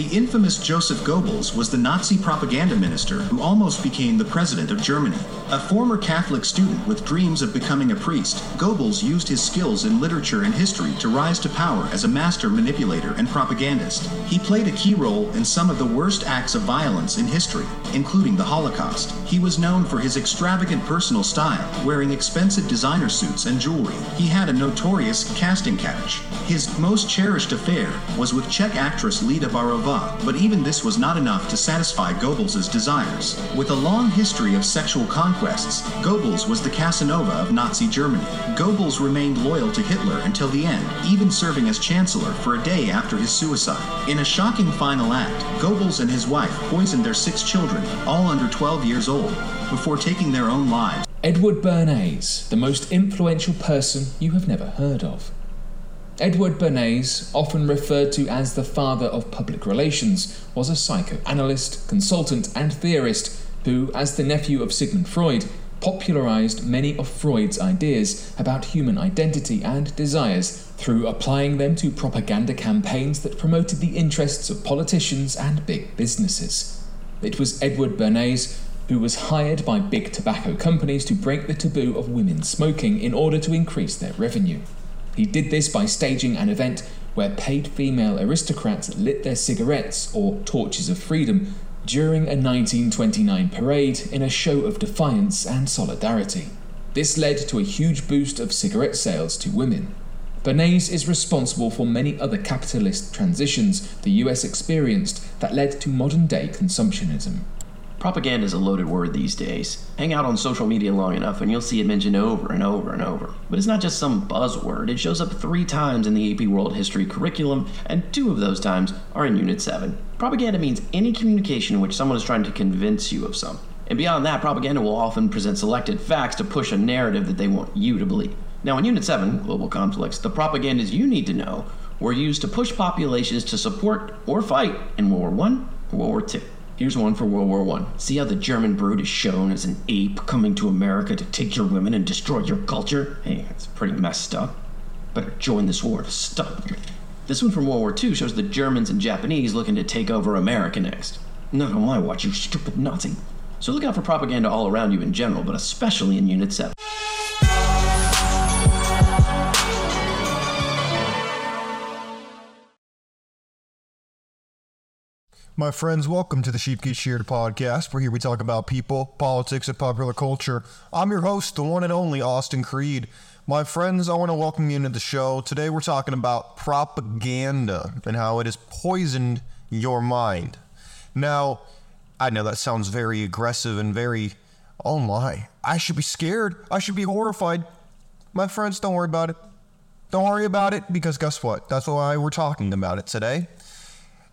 The infamous Joseph Goebbels was the Nazi propaganda minister who almost became the president of Germany. A former Catholic student with dreams of becoming a priest, Goebbels used his skills in literature and history to rise to power as a master manipulator and propagandist. He played a key role in some of the worst acts of violence in history, including the Holocaust. He was known for his extravagant personal style, wearing expensive designer suits and jewelry. He had a notorious casting couch. His most cherished affair was with Czech actress Lida Baarova but even this was not enough to satisfy Goebbels' desires. With a long history of sexual conquests, Goebbels was the Casanova of Nazi Germany. Goebbels remained loyal to Hitler until the end, even serving as chancellor for a day after his suicide. In a shocking final act, Goebbels and his wife poisoned their six children, all under 12 years old, before taking their own lives. Edward Bernays, the most influential person you have never heard of. Edward Bernays, often referred to as the father of public relations, was a psychoanalyst, consultant, and theorist who, as the nephew of Sigmund Freud, popularized many of Freud's ideas about human identity and desires through applying them to propaganda campaigns that promoted the interests of politicians and big businesses. It was Edward Bernays who was hired by big tobacco companies to break the taboo of women smoking in order to increase their revenue. He did this by staging an event where paid female aristocrats lit their cigarettes, or torches of freedom, during a 1929 parade in a show of defiance and solidarity. This led to a huge boost of cigarette sales to women. Bernays is responsible for many other capitalist transitions the US experienced that led to modern day consumptionism. Propaganda is a loaded word these days. Hang out on social media long enough and you'll see it mentioned over and over and over. But it's not just some buzzword, it shows up three times in the AP World History curriculum, and two of those times are in Unit 7. Propaganda means any communication in which someone is trying to convince you of something. And beyond that, propaganda will often present selected facts to push a narrative that they want you to believe. Now, in Unit 7, Global Conflicts, the propagandas you need to know were used to push populations to support or fight in World War I or World War II. Here's one for World War One. See how the German brood is shown as an ape coming to America to take your women and destroy your culture? Hey, it's pretty messed up. Better join this war to stop it. This one from World War II shows the Germans and Japanese looking to take over America next. Not on my watch, you stupid Nazi. So look out for propaganda all around you in general, but especially in Unit 7. My friends, welcome to the Sheep Get Sheared podcast, where here we talk about people, politics, and popular culture. I'm your host, the one and only Austin Creed. My friends, I want to welcome you into the show. Today we're talking about propaganda and how it has poisoned your mind. Now, I know that sounds very aggressive and very, oh my, I should be scared. I should be horrified. My friends, don't worry about it. Don't worry about it because guess what? That's why we're talking about it today.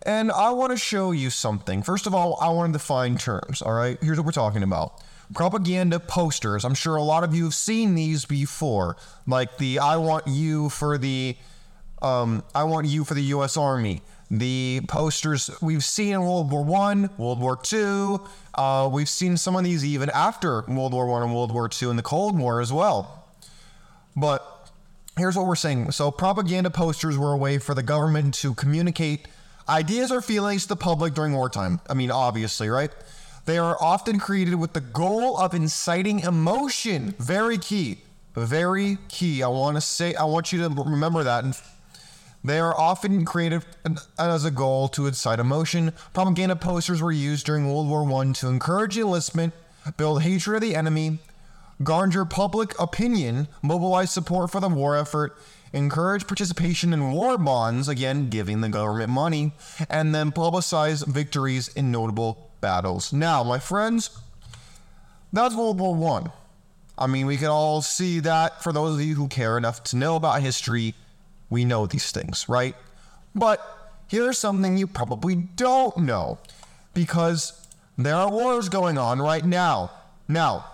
And I want to show you something. First of all, I want to define terms, all right? Here's what we're talking about propaganda posters. I'm sure a lot of you have seen these before, like the I want you for the um, I want you for the U.S. Army. The posters we've seen in World War One, World War Two. Uh, we've seen some of these even after World War One and World War Two and the Cold War as well. But here's what we're saying. So propaganda posters were a way for the government to communicate Ideas or feelings to the public during wartime. I mean, obviously, right? They are often created with the goal of inciting emotion. Very key. Very key. I want to say, I want you to remember that. And they are often created as a goal to incite emotion. Propaganda posters were used during World War I to encourage enlistment, build hatred of the enemy, garner public opinion, mobilize support for the war effort, encourage participation in war bonds, again, giving the government money, and then publicize victories in notable battles. Now, my friends, that's World War One. I. Mean, we can all see that for those of you who care enough to know about history, we know these things, right? But here's something you probably don't know because there are wars going on right now. Now,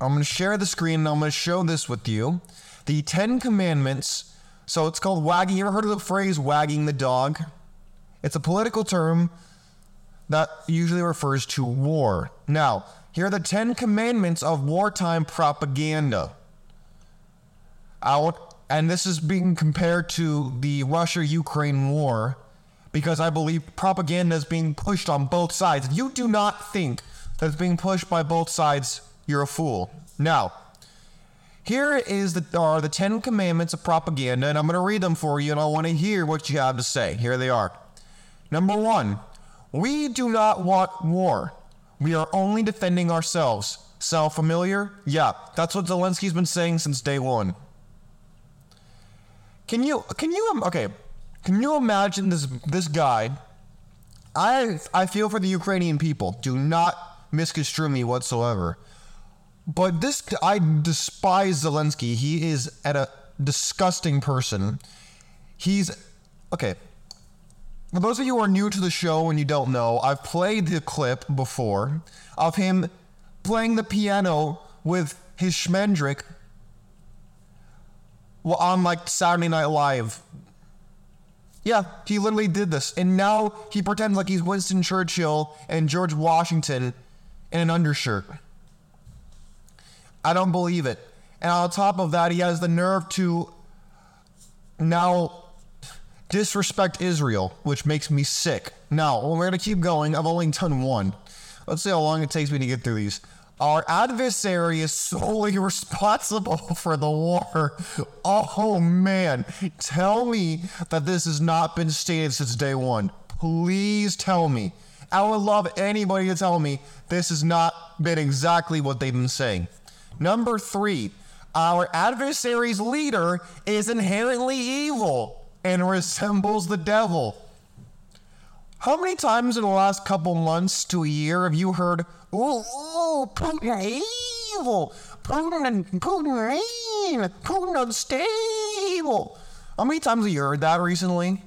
I'm going to share the screen and I'm going to show this with you the Ten Commandments. So it's called wagging. You ever heard of the phrase wagging the dog? It's a political term that usually refers to war. Now, here are the Ten Commandments of wartime propaganda. Out, and this is being compared to the Russia Ukraine war because I believe propaganda is being pushed on both sides. If you do not think that it's being pushed by both sides, you're a fool. Now, here is the are the Ten Commandments of propaganda, and I'm going to read them for you, and I want to hear what you have to say. Here they are. Number one, we do not want war. We are only defending ourselves. Sound familiar? Yeah, that's what Zelensky's been saying since day one. Can you can you um, okay? Can you imagine this this guy? I I feel for the Ukrainian people. Do not misconstrue me whatsoever. But this I despise Zelensky. He is at a disgusting person. He's okay. For those of you who are new to the show and you don't know, I've played the clip before of him playing the piano with his Schmendrick on like Saturday Night Live. Yeah, he literally did this. And now he pretends like he's Winston Churchill and George Washington in an undershirt. I don't believe it. And on top of that, he has the nerve to now disrespect Israel, which makes me sick. Now, we're going to keep going. I've only done one. Let's see how long it takes me to get through these. Our adversary is solely responsible for the war. Oh man, tell me that this has not been stated since day one. Please tell me. I would love anybody to tell me this has not been exactly what they've been saying. Number three, our adversary's leader is inherently evil and resembles the devil. How many times in the last couple months to a year have you heard, "Oh, oh Putin evil, Putin, Putin, Putin unstable"? How many times have you heard that recently?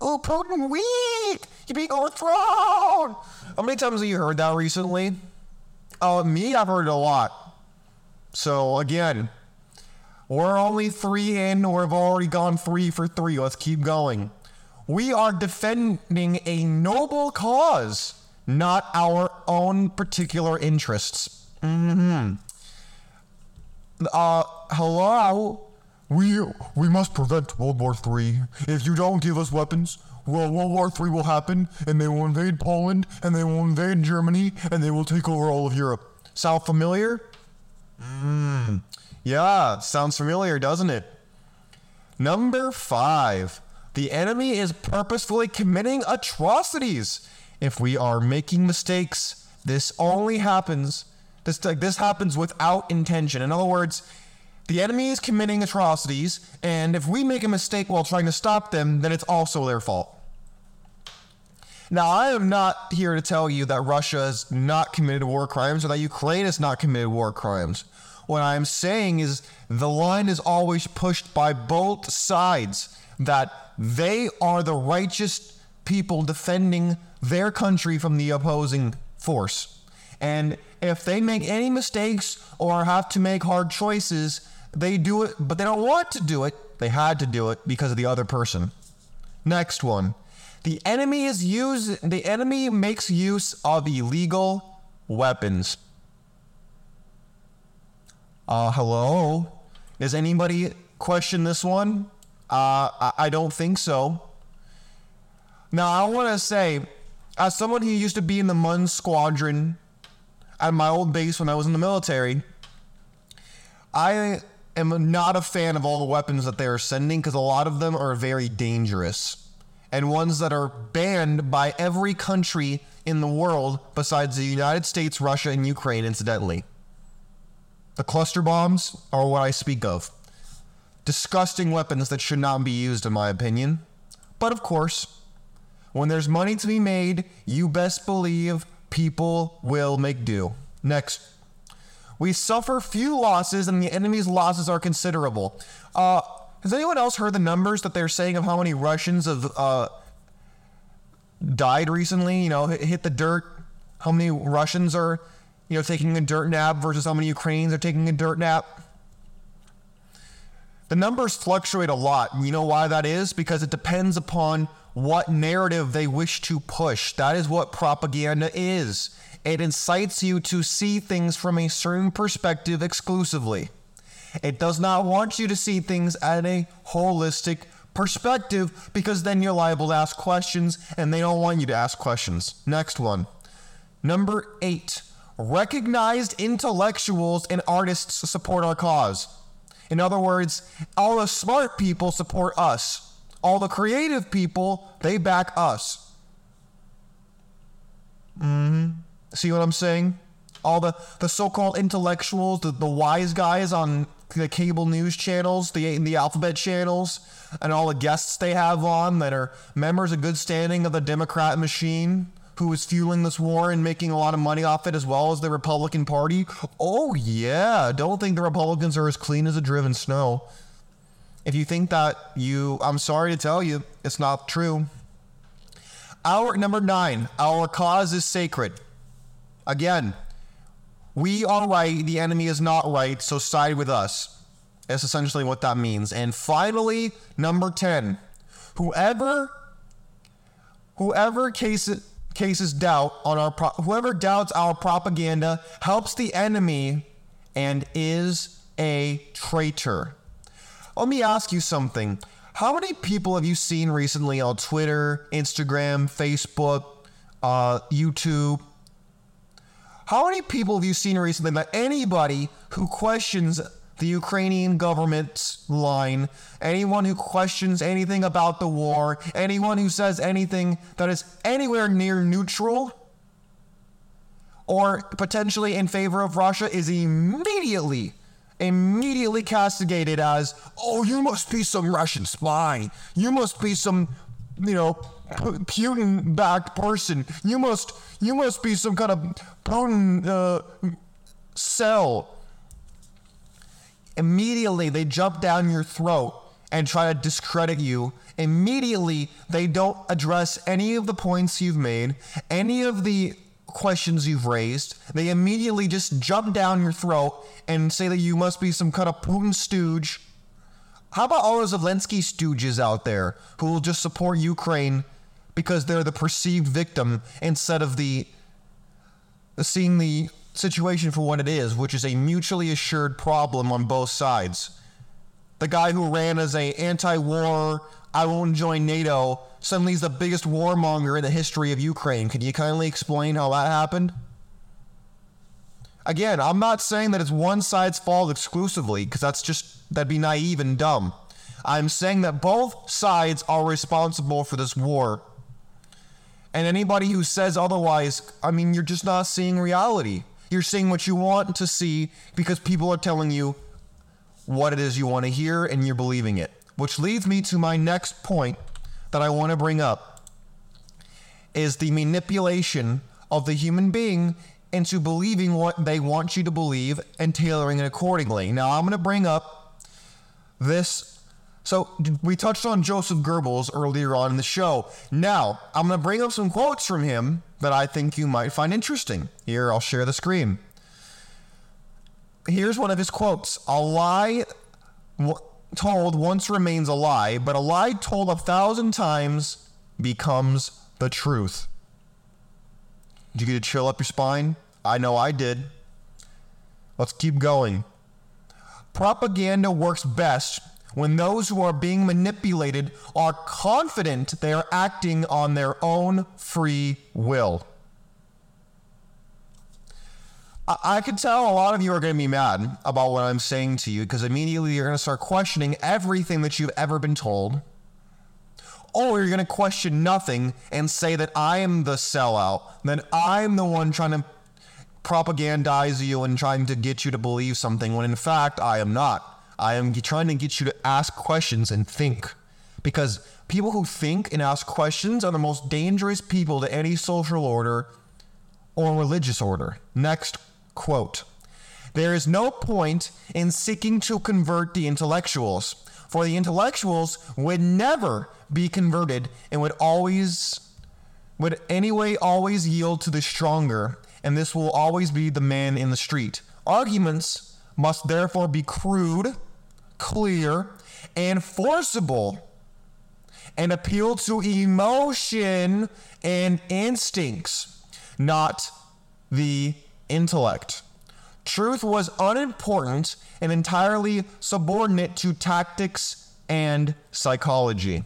Oh, Putin weak, you're being overthrown. How many times have you heard that recently? Oh, me, I've heard it a lot. So again, we're only three in, or we've already gone three for three. Let's keep going. We are defending a noble cause, not our own particular interests. Mm-hmm. Uh, hello? We we must prevent World War Three. If you don't give us weapons, well, World War Three will happen, and they will invade Poland, and they will invade Germany, and they will take over all of Europe. Sound familiar? Mm. Yeah, sounds familiar, doesn't it? Number five. The enemy is purposefully committing atrocities. If we are making mistakes, this only happens. This like this happens without intention. In other words, the enemy is committing atrocities, and if we make a mistake while trying to stop them, then it's also their fault. Now, I am not here to tell you that Russia has not committed war crimes or that Ukraine has not committed war crimes. What I'm saying is the line is always pushed by both sides that they are the righteous people defending their country from the opposing force. And if they make any mistakes or have to make hard choices, they do it, but they don't want to do it. They had to do it because of the other person. Next one. The enemy is use the enemy makes use of illegal weapons. Uh hello? Does anybody question this one? Uh, I don't think so. Now, I want to say, as someone who used to be in the MUN squadron at my old base when I was in the military, I am not a fan of all the weapons that they are sending because a lot of them are very dangerous and ones that are banned by every country in the world besides the United States, Russia, and Ukraine, incidentally. The cluster bombs are what I speak of disgusting weapons that should not be used, in my opinion. But of course, when there's money to be made, you best believe people will make do. Next. We suffer few losses, and the enemy's losses are considerable. Uh, has anyone else heard the numbers that they're saying of how many Russians have uh, died recently? You know, hit the dirt. How many Russians are, you know, taking a dirt nap versus how many Ukrainians are taking a dirt nap? The numbers fluctuate a lot. You know why that is? Because it depends upon what narrative they wish to push. That is what propaganda is. It incites you to see things from a certain perspective exclusively. It does not want you to see things at a holistic perspective because then you're liable to ask questions and they don't want you to ask questions. Next one. Number eight, recognized intellectuals and artists support our cause. In other words, all the smart people support us. All the creative people, they back us. Mm-hmm. See what I'm saying? All the, the so-called intellectuals, the, the wise guys on the cable news channels, the the alphabet channels, and all the guests they have on that are members of good standing of the Democrat machine who is fueling this war and making a lot of money off it as well as the Republican Party. Oh yeah, don't think the Republicans are as clean as a driven snow. If you think that, you I'm sorry to tell you, it's not true. Our number 9, our cause is sacred. Again, we are right, the enemy is not right, so side with us. That's essentially what that means. And finally, number 10. Whoever whoever cases cases doubt on our pro- whoever doubts our propaganda helps the enemy and is a traitor. Let me ask you something. How many people have you seen recently on Twitter, Instagram, Facebook, uh, YouTube, how many people have you seen recently that anybody who questions the Ukrainian government's line, anyone who questions anything about the war, anyone who says anything that is anywhere near neutral or potentially in favor of Russia is immediately immediately castigated as, oh, you must be some Russian spy. You must be some, you know, Putin-backed person. You must, you must be some kind of Putin uh, cell. Immediately, they jump down your throat and try to discredit you. Immediately, they don't address any of the points you've made, any of the questions you've raised. They immediately just jump down your throat and say that you must be some kind of Putin stooge. How about all the Zelensky stooges out there who will just support Ukraine because they're the perceived victim instead of the seeing the situation for what it is, which is a mutually assured problem on both sides. The guy who ran as a anti-war, I won't join NATO, suddenly he's the biggest warmonger in the history of Ukraine. Can you kindly explain how that happened? Again, I'm not saying that it's one side's fault exclusively, because that's just that'd be naive and dumb. I'm saying that both sides are responsible for this war. And anybody who says otherwise, I mean, you're just not seeing reality. You're seeing what you want to see because people are telling you what it is you want to hear and you're believing it. Which leads me to my next point that I want to bring up is the manipulation of the human being into believing what they want you to believe and tailoring it accordingly. Now, I'm going to bring up this so we touched on Joseph Goebbels earlier on in the show. Now, I'm going to bring up some quotes from him that I think you might find interesting. Here, I'll share the screen. Here's one of his quotes A lie told once remains a lie, but a lie told a thousand times becomes the truth. Did you get to chill up your spine? I know I did. Let's keep going. Propaganda works best when those who are being manipulated are confident they are acting on their own free will. I, I could tell a lot of you are going to be mad about what I'm saying to you because immediately you're going to start questioning everything that you've ever been told. Or you're going to question nothing and say that I am the sellout, then I'm the one trying to propagandize you and trying to get you to believe something when in fact I am not. I am trying to get you to ask questions and think. Because people who think and ask questions are the most dangerous people to any social order or religious order. Next quote There is no point in seeking to convert the intellectuals, for the intellectuals would never be converted and would always, would anyway always yield to the stronger, and this will always be the man in the street. Arguments must therefore be crude clear, and forcible, and appeal to emotion and instincts, not the intellect. Truth was unimportant and entirely subordinate to tactics and psychology.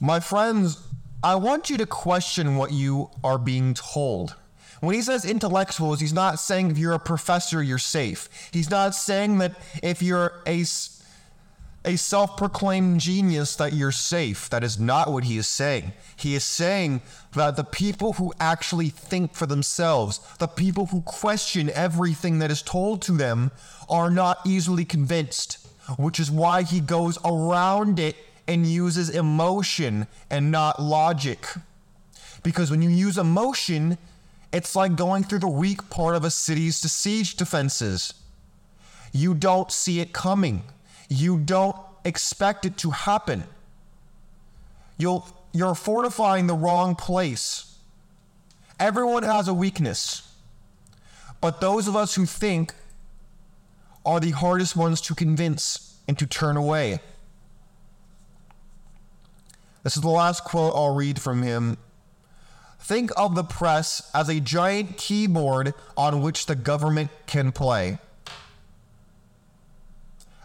My friends, I want you to question what you are being told. When he says intellectuals, he's not saying if you're a professor, you're safe. He's not saying that if you're a, a self proclaimed genius, that you're safe. That is not what he is saying. He is saying that the people who actually think for themselves, the people who question everything that is told to them, are not easily convinced, which is why he goes around it and uses emotion and not logic. Because when you use emotion, it's like going through the weak part of a city's siege defenses. You don't see it coming. You don't expect it to happen. You'll, you're fortifying the wrong place. Everyone has a weakness. But those of us who think are the hardest ones to convince and to turn away. This is the last quote I'll read from him. Think of the press as a giant keyboard on which the government can play.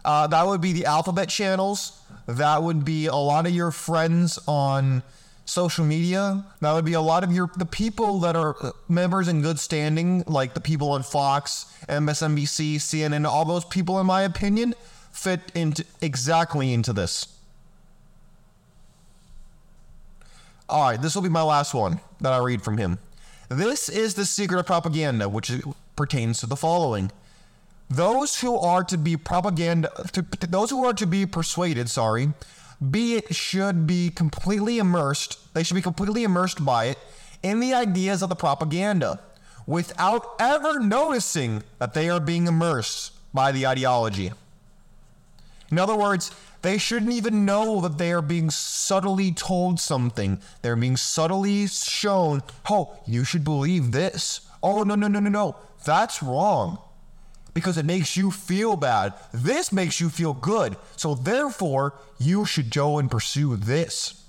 Uh, that would be the alphabet channels. That would be a lot of your friends on social media. That would be a lot of your the people that are members in good standing, like the people on Fox, MSNBC, CNN. All those people, in my opinion, fit into exactly into this. All right, this will be my last one that I read from him. This is the secret of propaganda, which pertains to the following. Those who are to be propaganda, to, those who are to be persuaded, sorry, be it should be completely immersed, they should be completely immersed by it in the ideas of the propaganda without ever noticing that they are being immersed by the ideology. In other words, they shouldn't even know that they are being subtly told something. They're being subtly shown, oh, you should believe this. Oh, no, no, no, no, no. That's wrong. Because it makes you feel bad. This makes you feel good. So therefore, you should go and pursue this.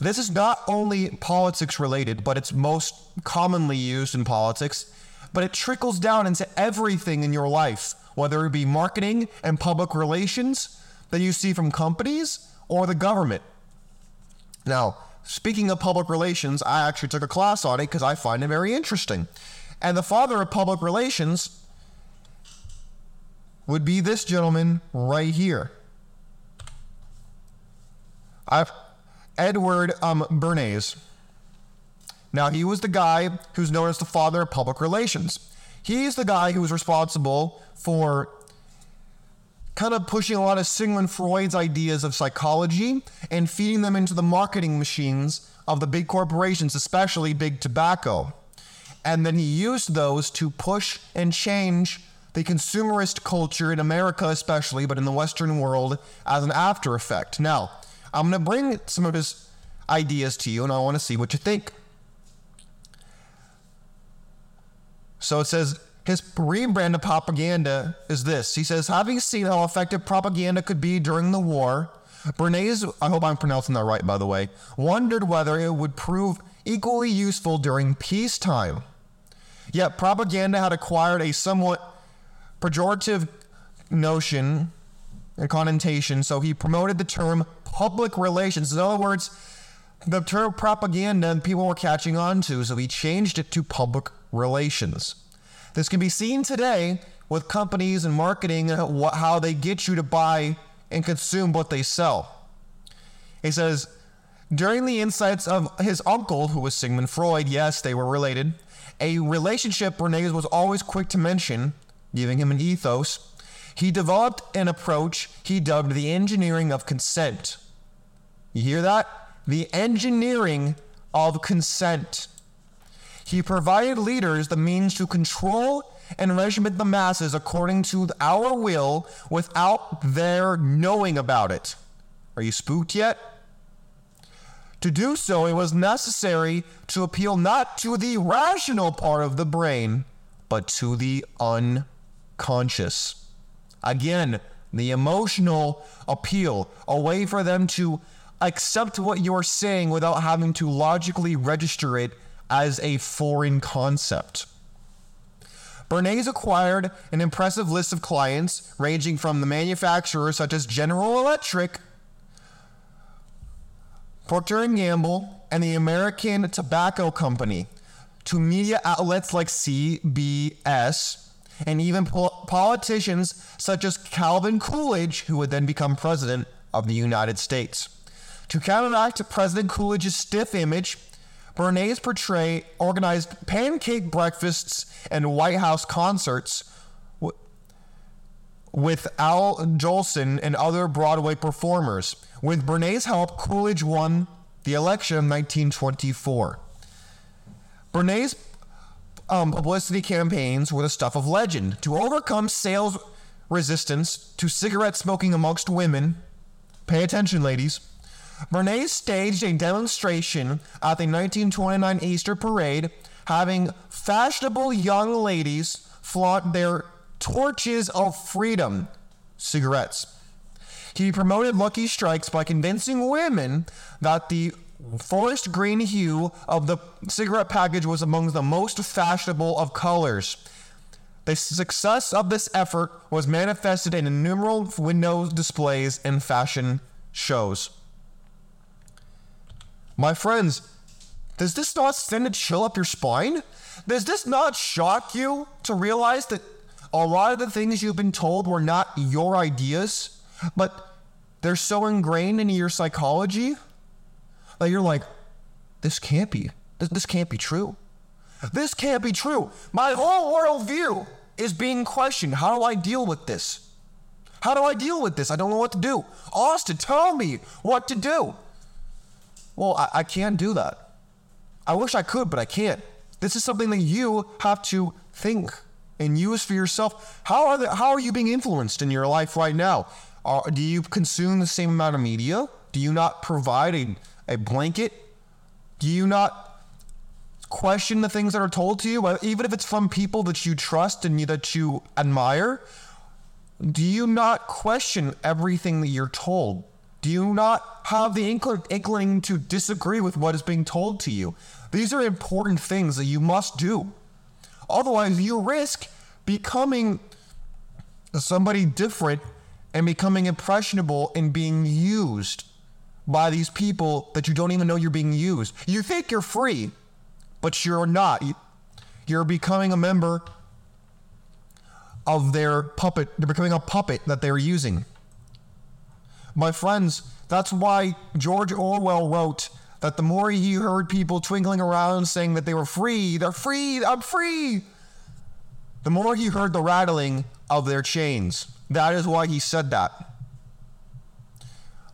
This is not only politics related, but it's most commonly used in politics, but it trickles down into everything in your life, whether it be marketing and public relations, that you see from companies or the government. Now, speaking of public relations, I actually took a class on it because I find it very interesting. And the father of public relations would be this gentleman right here. I've Edward um, Bernays. Now, he was the guy who's known as the father of public relations. He's the guy who was responsible for kind of pushing a lot of Sigmund Freud's ideas of psychology and feeding them into the marketing machines of the big corporations, especially big tobacco. And then he used those to push and change the consumerist culture in America, especially, but in the Western world as an after effect. Now, I'm going to bring some of his ideas to you and I want to see what you think. So it says, his rebrand of propaganda is this. He says, having seen how effective propaganda could be during the war, Bernays, I hope I'm pronouncing that right, by the way, wondered whether it would prove equally useful during peacetime. Yet propaganda had acquired a somewhat pejorative notion and connotation, so he promoted the term public relations. In other words, the term propaganda people were catching on to, so he changed it to public relations. This can be seen today with companies and marketing uh, how they get you to buy and consume what they sell. He says, during the insights of his uncle, who was Sigmund Freud, yes, they were related, a relationship Bernays was always quick to mention, giving him an ethos. He developed an approach he dubbed the engineering of consent. You hear that? The engineering of consent. He provided leaders the means to control and regiment the masses according to our will without their knowing about it. Are you spooked yet? To do so, it was necessary to appeal not to the rational part of the brain, but to the unconscious. Again, the emotional appeal, a way for them to accept what you're saying without having to logically register it as a foreign concept. Bernays acquired an impressive list of clients, ranging from the manufacturers such as General Electric, Procter & Gamble, and the American Tobacco Company, to media outlets like CBS, and even pol- politicians such as Calvin Coolidge, who would then become president of the United States. To counteract President Coolidge's stiff image, Bernays portray organized pancake breakfasts and White House concerts with Al Jolson and other Broadway performers. With Bernays' help, Coolidge won the election in 1924. Bernays' um, publicity campaigns were the stuff of legend. To overcome sales resistance to cigarette smoking amongst women, pay attention, ladies. Bernays staged a demonstration at the 1929 Easter parade, having fashionable young ladies flaunt their torches of freedom, cigarettes. He promoted Lucky Strikes by convincing women that the forest green hue of the cigarette package was among the most fashionable of colors. The success of this effort was manifested in innumerable window displays and fashion shows. My friends, does this not send a chill up your spine? Does this not shock you to realize that a lot of the things you've been told were not your ideas, but they're so ingrained into your psychology that you're like, this can't be, this, this can't be true. This can't be true. My whole worldview is being questioned. How do I deal with this? How do I deal with this? I don't know what to do. Austin, tell me what to do. Well, I, I can't do that. I wish I could, but I can't. This is something that you have to think and use for yourself. How are the, how are you being influenced in your life right now? Are, do you consume the same amount of media? Do you not provide a, a blanket? Do you not question the things that are told to you, even if it's from people that you trust and that you admire? Do you not question everything that you're told? Do you not have the inkling to disagree with what is being told to you? These are important things that you must do. Otherwise, you risk becoming somebody different and becoming impressionable and being used by these people that you don't even know you're being used. You think you're free, but you're not. You're becoming a member of their puppet. They're becoming a puppet that they're using. My friends, that's why George Orwell wrote that the more he heard people twinkling around saying that they were free, they're free, I'm free, the more he heard the rattling of their chains. That is why he said that.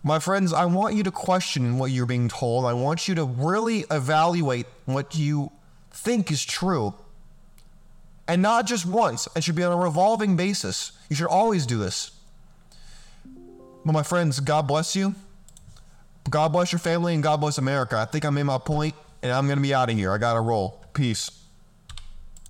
My friends, I want you to question what you're being told. I want you to really evaluate what you think is true. And not just once, it should be on a revolving basis. You should always do this. But my friends, God bless you. God bless your family and God bless America. I think I made my point and I'm going to be out of here. I got to roll. Peace.